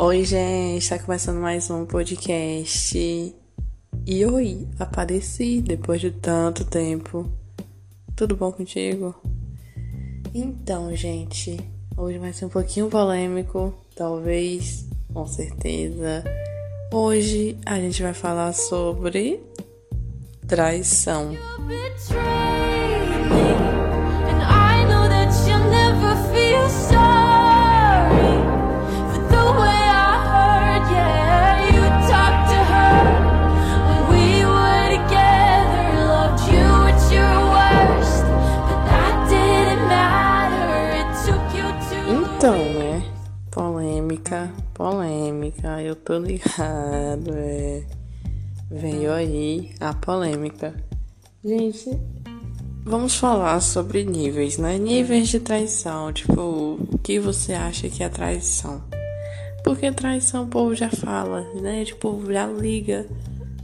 Oi, gente, está começando mais um podcast. E oi, apareci depois de tanto tempo. Tudo bom contigo? Então, gente, hoje vai ser um pouquinho polêmico, talvez, com certeza. Hoje a gente vai falar sobre traição. Então, eu tô ligado, é. Veio aí a polêmica. Gente, vamos falar sobre níveis, né? Níveis de traição. Tipo, o que você acha que é traição? Porque traição o povo já fala, né? Tipo, já liga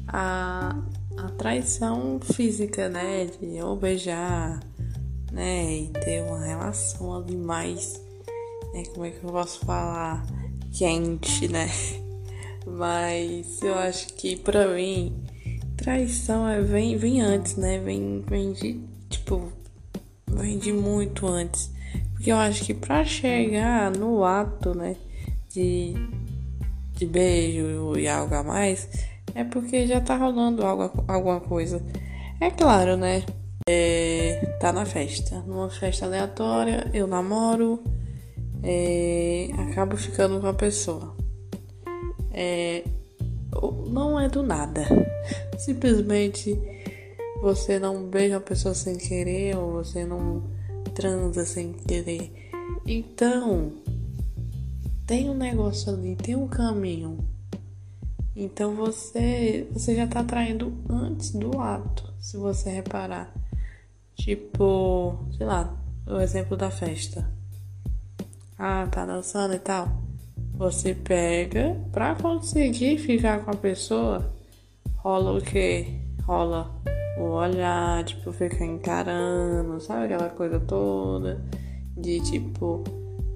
a, a traição física, né? De ou beijar, né? E ter uma relação ali mais né? Como é que eu posso falar? Quente, né? Mas eu acho que pra mim, traição é, vem, vem antes, né? Vem, vem de, tipo, vem de muito antes. Porque eu acho que pra chegar no ato, né? De, de beijo e algo a mais, é porque já tá rolando algo, alguma coisa. É claro, né? É, tá na festa. Numa festa aleatória, eu namoro é, acabo ficando com a pessoa. É, não é do nada. Simplesmente você não beija a pessoa sem querer ou você não transa sem querer. Então, tem um negócio ali, tem um caminho. Então você, você já tá traindo antes do ato, se você reparar. Tipo, sei lá, o exemplo da festa ah, tá dançando e tal. Você pega pra conseguir ficar com a pessoa, rola o que? Rola o olhar, tipo, ficar encarando, sabe aquela coisa toda de tipo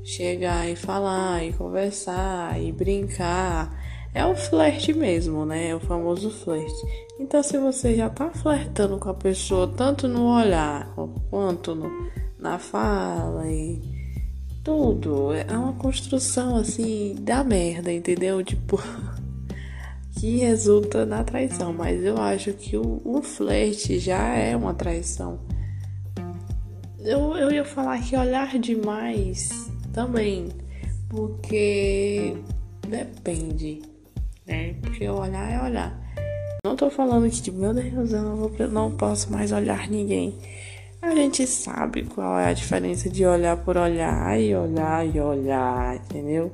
chegar e falar e conversar e brincar. É o flerte mesmo, né? É o famoso flerte. Então, se você já tá flertando com a pessoa, tanto no olhar quanto no, na fala e tudo. É uma construção assim da merda, entendeu? Tipo, que resulta na traição. Mas eu acho que o, o flerte já é uma traição. Eu, eu ia falar que olhar demais também, porque depende, né? Porque olhar é olhar. Não tô falando que, tipo, meu Deus, eu não, vou, não posso mais olhar ninguém. A gente sabe qual é a diferença de olhar por olhar e olhar e olhar, entendeu?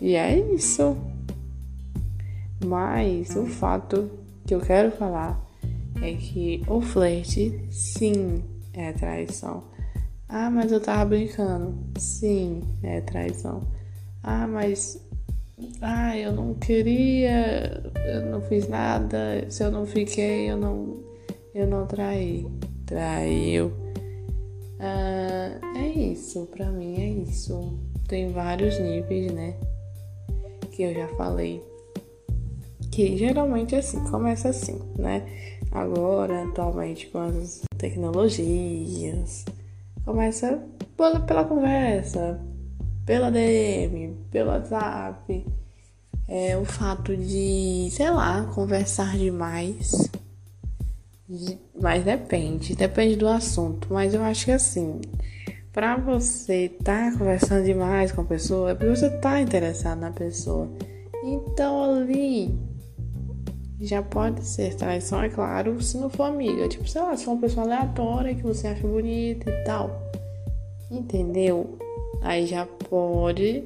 E é isso. Mas o fato que eu quero falar é que o flerte, sim, é traição. Ah, mas eu tava brincando. Sim, é traição. Ah, mas. Ah, eu não queria. Eu não fiz nada. Se eu não fiquei, eu não. Eu não traí traiu. Ah, é isso, pra mim é isso. Tem vários níveis, né? Que eu já falei. Que geralmente assim, começa assim, né? Agora, atualmente, com as tecnologias, começa pela, pela conversa, pela DM, pelo WhatsApp. É o fato de, sei lá, conversar demais mas depende, depende do assunto. Mas eu acho que assim, pra você tá conversando demais com a pessoa, é porque você tá interessado na pessoa. Então ali já pode ser traição, é claro, se não for amiga. Tipo, sei lá, se for uma pessoa aleatória que você acha bonita e tal. Entendeu? Aí já pode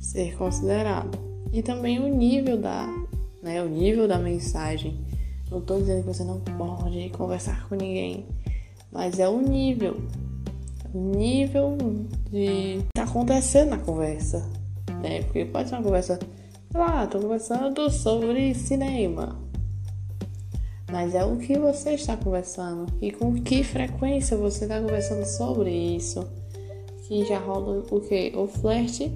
ser considerado. E também o nível da, né, o nível da mensagem. Não tô dizendo que você não pode conversar com ninguém, mas é o nível. O nível de tá acontecendo na conversa. Né? Porque pode ser uma conversa. Ah, tô conversando sobre cinema. Mas é o que você está conversando e com que frequência você está conversando sobre isso. Que já rola o que? O flerte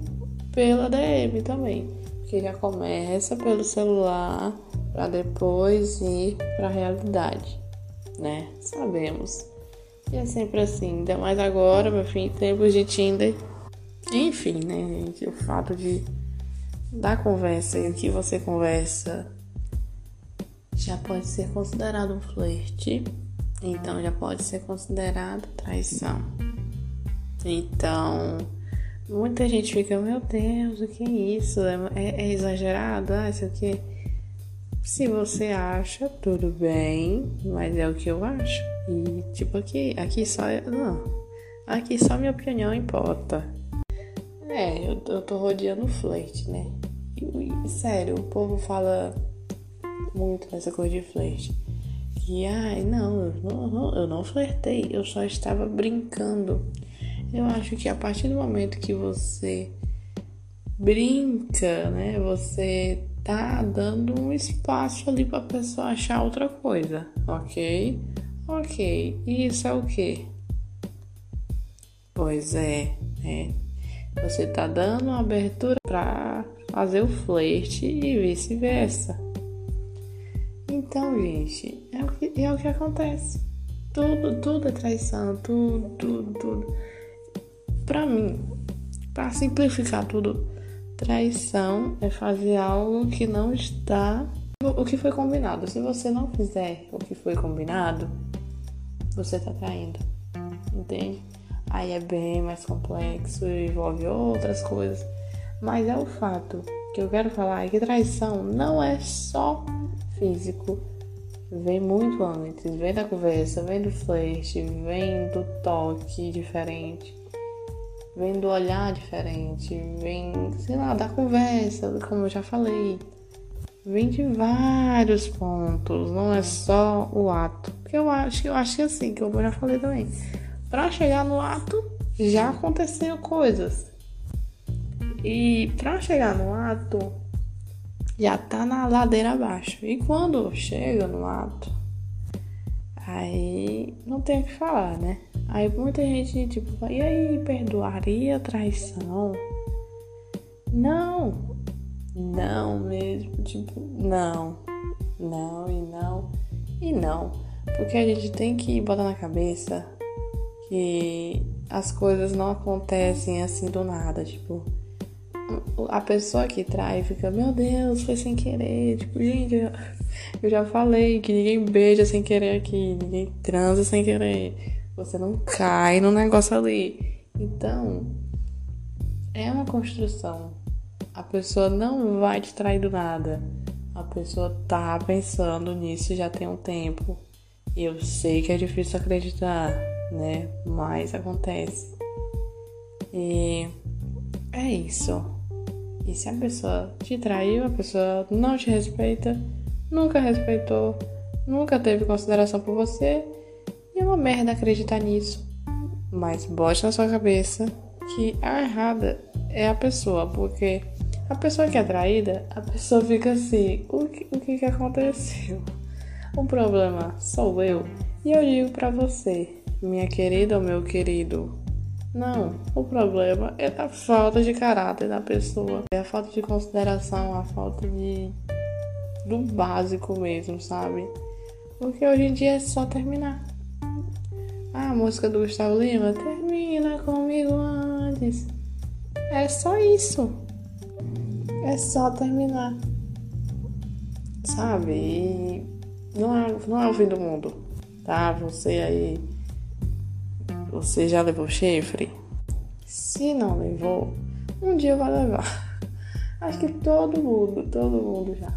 pela DM também. Porque já começa pelo celular para depois ir para a realidade, né? Sabemos. E é sempre assim, ainda mais agora, meu filho, tempos de Tinder. Enfim, né, gente? O fato de da conversa e o que você conversa já pode ser considerado um flerte. Então já pode ser considerado traição. Então, muita gente fica, meu Deus, o que é isso? É, é, exagerado? Ah, isso aqui. Se você acha, tudo bem, mas é o que eu acho. E tipo aqui, aqui só não. Aqui só minha opinião importa. É, eu, eu tô rodeando flerte, né? E, e, sério, o povo fala muito nessa coisa de flerte. Que, ai, não, eu não, eu não flertei, eu só estava brincando. Eu acho que a partir do momento que você brinca, né, você tá dando um espaço ali pra pessoa achar outra coisa, ok? Ok, e isso é o que? Pois é, né? Você tá dando uma abertura para fazer o flerte e vice-versa. Então, gente, é o, que, é o que acontece. Tudo, tudo é traição, tudo, tudo, tudo. Pra mim, para simplificar tudo, traição é fazer algo que não está o que foi combinado. Se você não fizer o que foi combinado, você tá traindo. Entende? Aí é bem mais complexo, envolve outras coisas. Mas é o fato que eu quero falar é que traição não é só físico. Vem muito antes, vem da conversa, vem do flerte, vem do toque diferente, vem do olhar diferente, vem, sei lá, da conversa, como eu já falei. Vem de vários pontos, não é só o ato. Porque eu acho, eu acho que assim, que eu já falei também. Para chegar no ato, já aconteceram coisas. E para chegar no ato, já tá na ladeira abaixo. E quando chega no ato, aí não tem o que falar, né? Aí muita gente, tipo, e aí, perdoaria a traição? Não, não mesmo, tipo, não, não e não e não. Porque a gente tem que botar na cabeça que as coisas não acontecem assim do nada, tipo a pessoa que trai fica, meu Deus, foi sem querer. Tipo, gente, eu, eu já falei que ninguém beija sem querer aqui, ninguém transa sem querer. Você não cai no negócio ali. Então, é uma construção. A pessoa não vai te trair do nada. A pessoa tá pensando nisso já tem um tempo. Eu sei que é difícil acreditar, né? Mas acontece. E é isso. E se a pessoa te traiu, a pessoa não te respeita, nunca respeitou, nunca teve consideração por você, é uma merda acreditar nisso. Mas bote na sua cabeça que a errada é a pessoa, porque a pessoa que é traída, a pessoa fica assim: o que, o que, que aconteceu? O problema sou eu. E eu digo para você, minha querida ou meu querido, não, o problema é a falta de caráter da pessoa, é a falta de consideração, a falta de do básico mesmo, sabe? Porque hoje em dia é só terminar. A música do Gustavo Lima, termina comigo antes. É só isso. É só terminar. Sabe? E não é, não é o fim do mundo, tá? Você aí você já levou chifre? Se não levou, um dia vai levar. Acho que todo mundo, todo mundo já.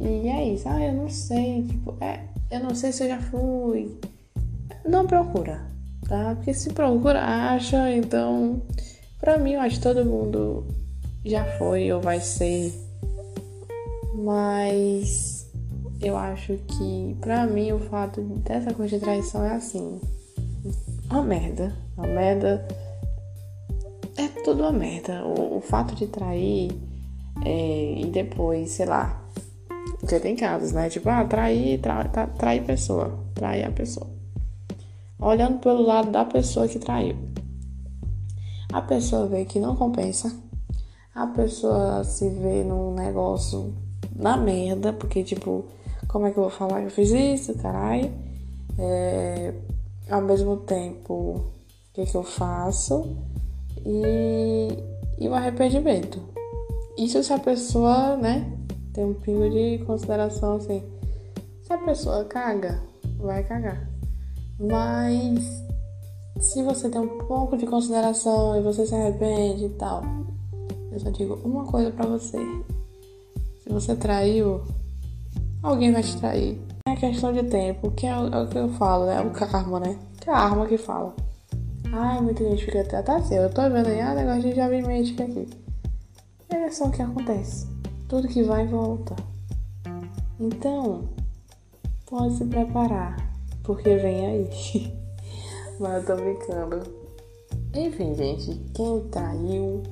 E é isso. Ah, eu não sei. Tipo, é, eu não sei se eu já fui. Não procura, tá? Porque se procura, acha. Então, pra mim, eu acho que todo mundo já foi ou vai ser. Mas eu acho que, pra mim, o fato dessa coisa de traição é assim uma merda. Uma merda. É tudo uma merda. O, o fato de trair é, e depois, sei lá. Porque tem casos, né? Tipo, ah, trair, tra, tra, trair pessoa. Trair a pessoa. Olhando pelo lado da pessoa que traiu. A pessoa vê que não compensa. a pessoa se vê num negócio na merda, porque tipo, como é que eu vou falar que eu fiz isso, caralho? É, ao mesmo tempo, o que, que eu faço? E, e o arrependimento. Isso se a pessoa, né, tem um pingo de consideração assim. Se a pessoa caga, vai cagar. Mas se você tem um pouco de consideração e você se arrepende e tal, eu só digo uma coisa para você. Se você traiu, alguém vai te trair. É questão de tempo, que é o, é o que eu falo, né? É o karma, né? Que é a arma que fala. Ai, muita gente fica até assim, eu tô vendo aí, ah, negócio de médica aqui. É só o que acontece. Tudo que vai volta. Então, pode se preparar, porque vem aí. Mas eu tô brincando. Enfim, gente, quem traiu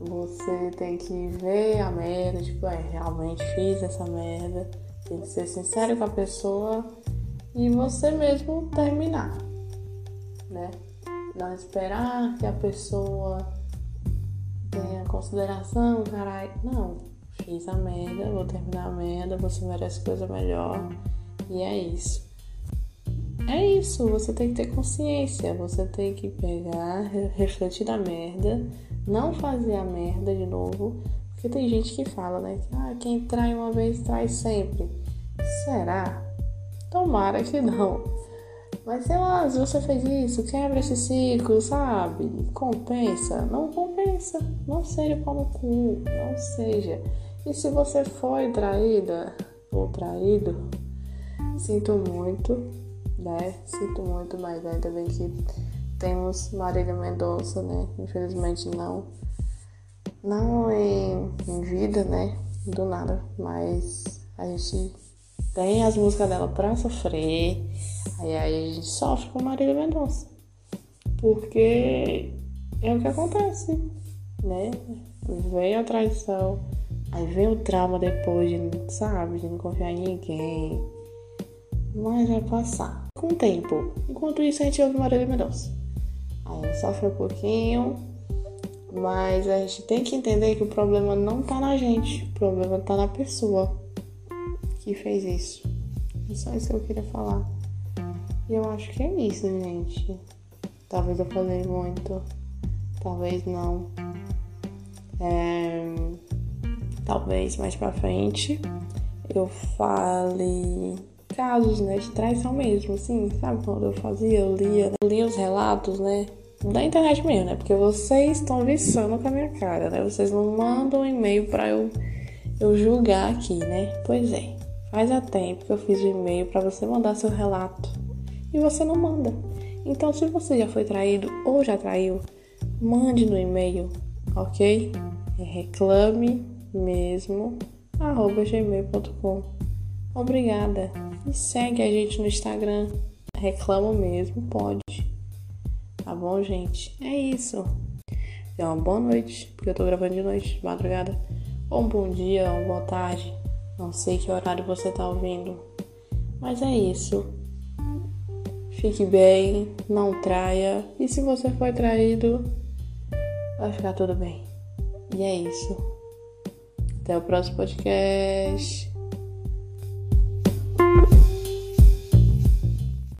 você tem que ver a merda, tipo, é, realmente fiz essa merda. Tem que ser sincero com a pessoa e você mesmo terminar, né? Não esperar que a pessoa tenha consideração, caralho. Não, fiz a merda, vou terminar a merda, você merece coisa melhor. E é isso. É isso, você tem que ter consciência, você tem que pegar, refletir da merda não fazer a merda de novo. Porque tem gente que fala, né? Que ah, quem trai uma vez trai sempre. Será? Tomara que não. Mas sei lá, se você fez isso, quebra esse ciclo, sabe? Compensa? Não compensa. Não seja pau no cu. Não seja. E se você foi traída ou traído, sinto muito, né? Sinto muito, mas ainda bem que temos Marília Mendonça, né? Infelizmente não. Não em, em vida, né? Do nada. Mas a gente tem as músicas dela pra sofrer. Aí, a gente sofre com Marília Mendonça. Porque é o que acontece, né? Vem a traição, aí vem o trauma depois de, sabe, de não confiar em ninguém. Mas vai passar. Com o tempo. Enquanto isso, a gente ouve Marília Mendonça. Aí sofre um pouquinho, mas a gente tem que entender que o problema não tá na gente, o problema tá na pessoa que fez isso. É só isso que eu queria falar. E eu acho que é isso, gente. Talvez eu falei muito, talvez não. É... Talvez mais pra frente eu fale casos, né, de traição mesmo, assim, sabe? Quando eu fazia, eu lia, eu lia os relatos, né, da internet mesmo, né? Porque vocês estão viçando com a minha cara, né? Vocês não mandam um e-mail para eu, eu julgar aqui, né? Pois é, faz a tempo que eu fiz o e-mail para você mandar seu relato e você não manda. Então, se você já foi traído ou já traiu, mande no e-mail, ok? É reclame mesmo arroba gmail.com. Obrigada. E segue a gente no Instagram. Reclama mesmo, pode. Tá bom, gente? É isso. É uma boa noite, porque eu tô gravando de noite, de madrugada. Ou um bom dia, ou uma boa tarde. Não sei que horário você tá ouvindo. Mas é isso. Fique bem, não traia. E se você foi traído, vai ficar tudo bem. E é isso. Até o próximo podcast.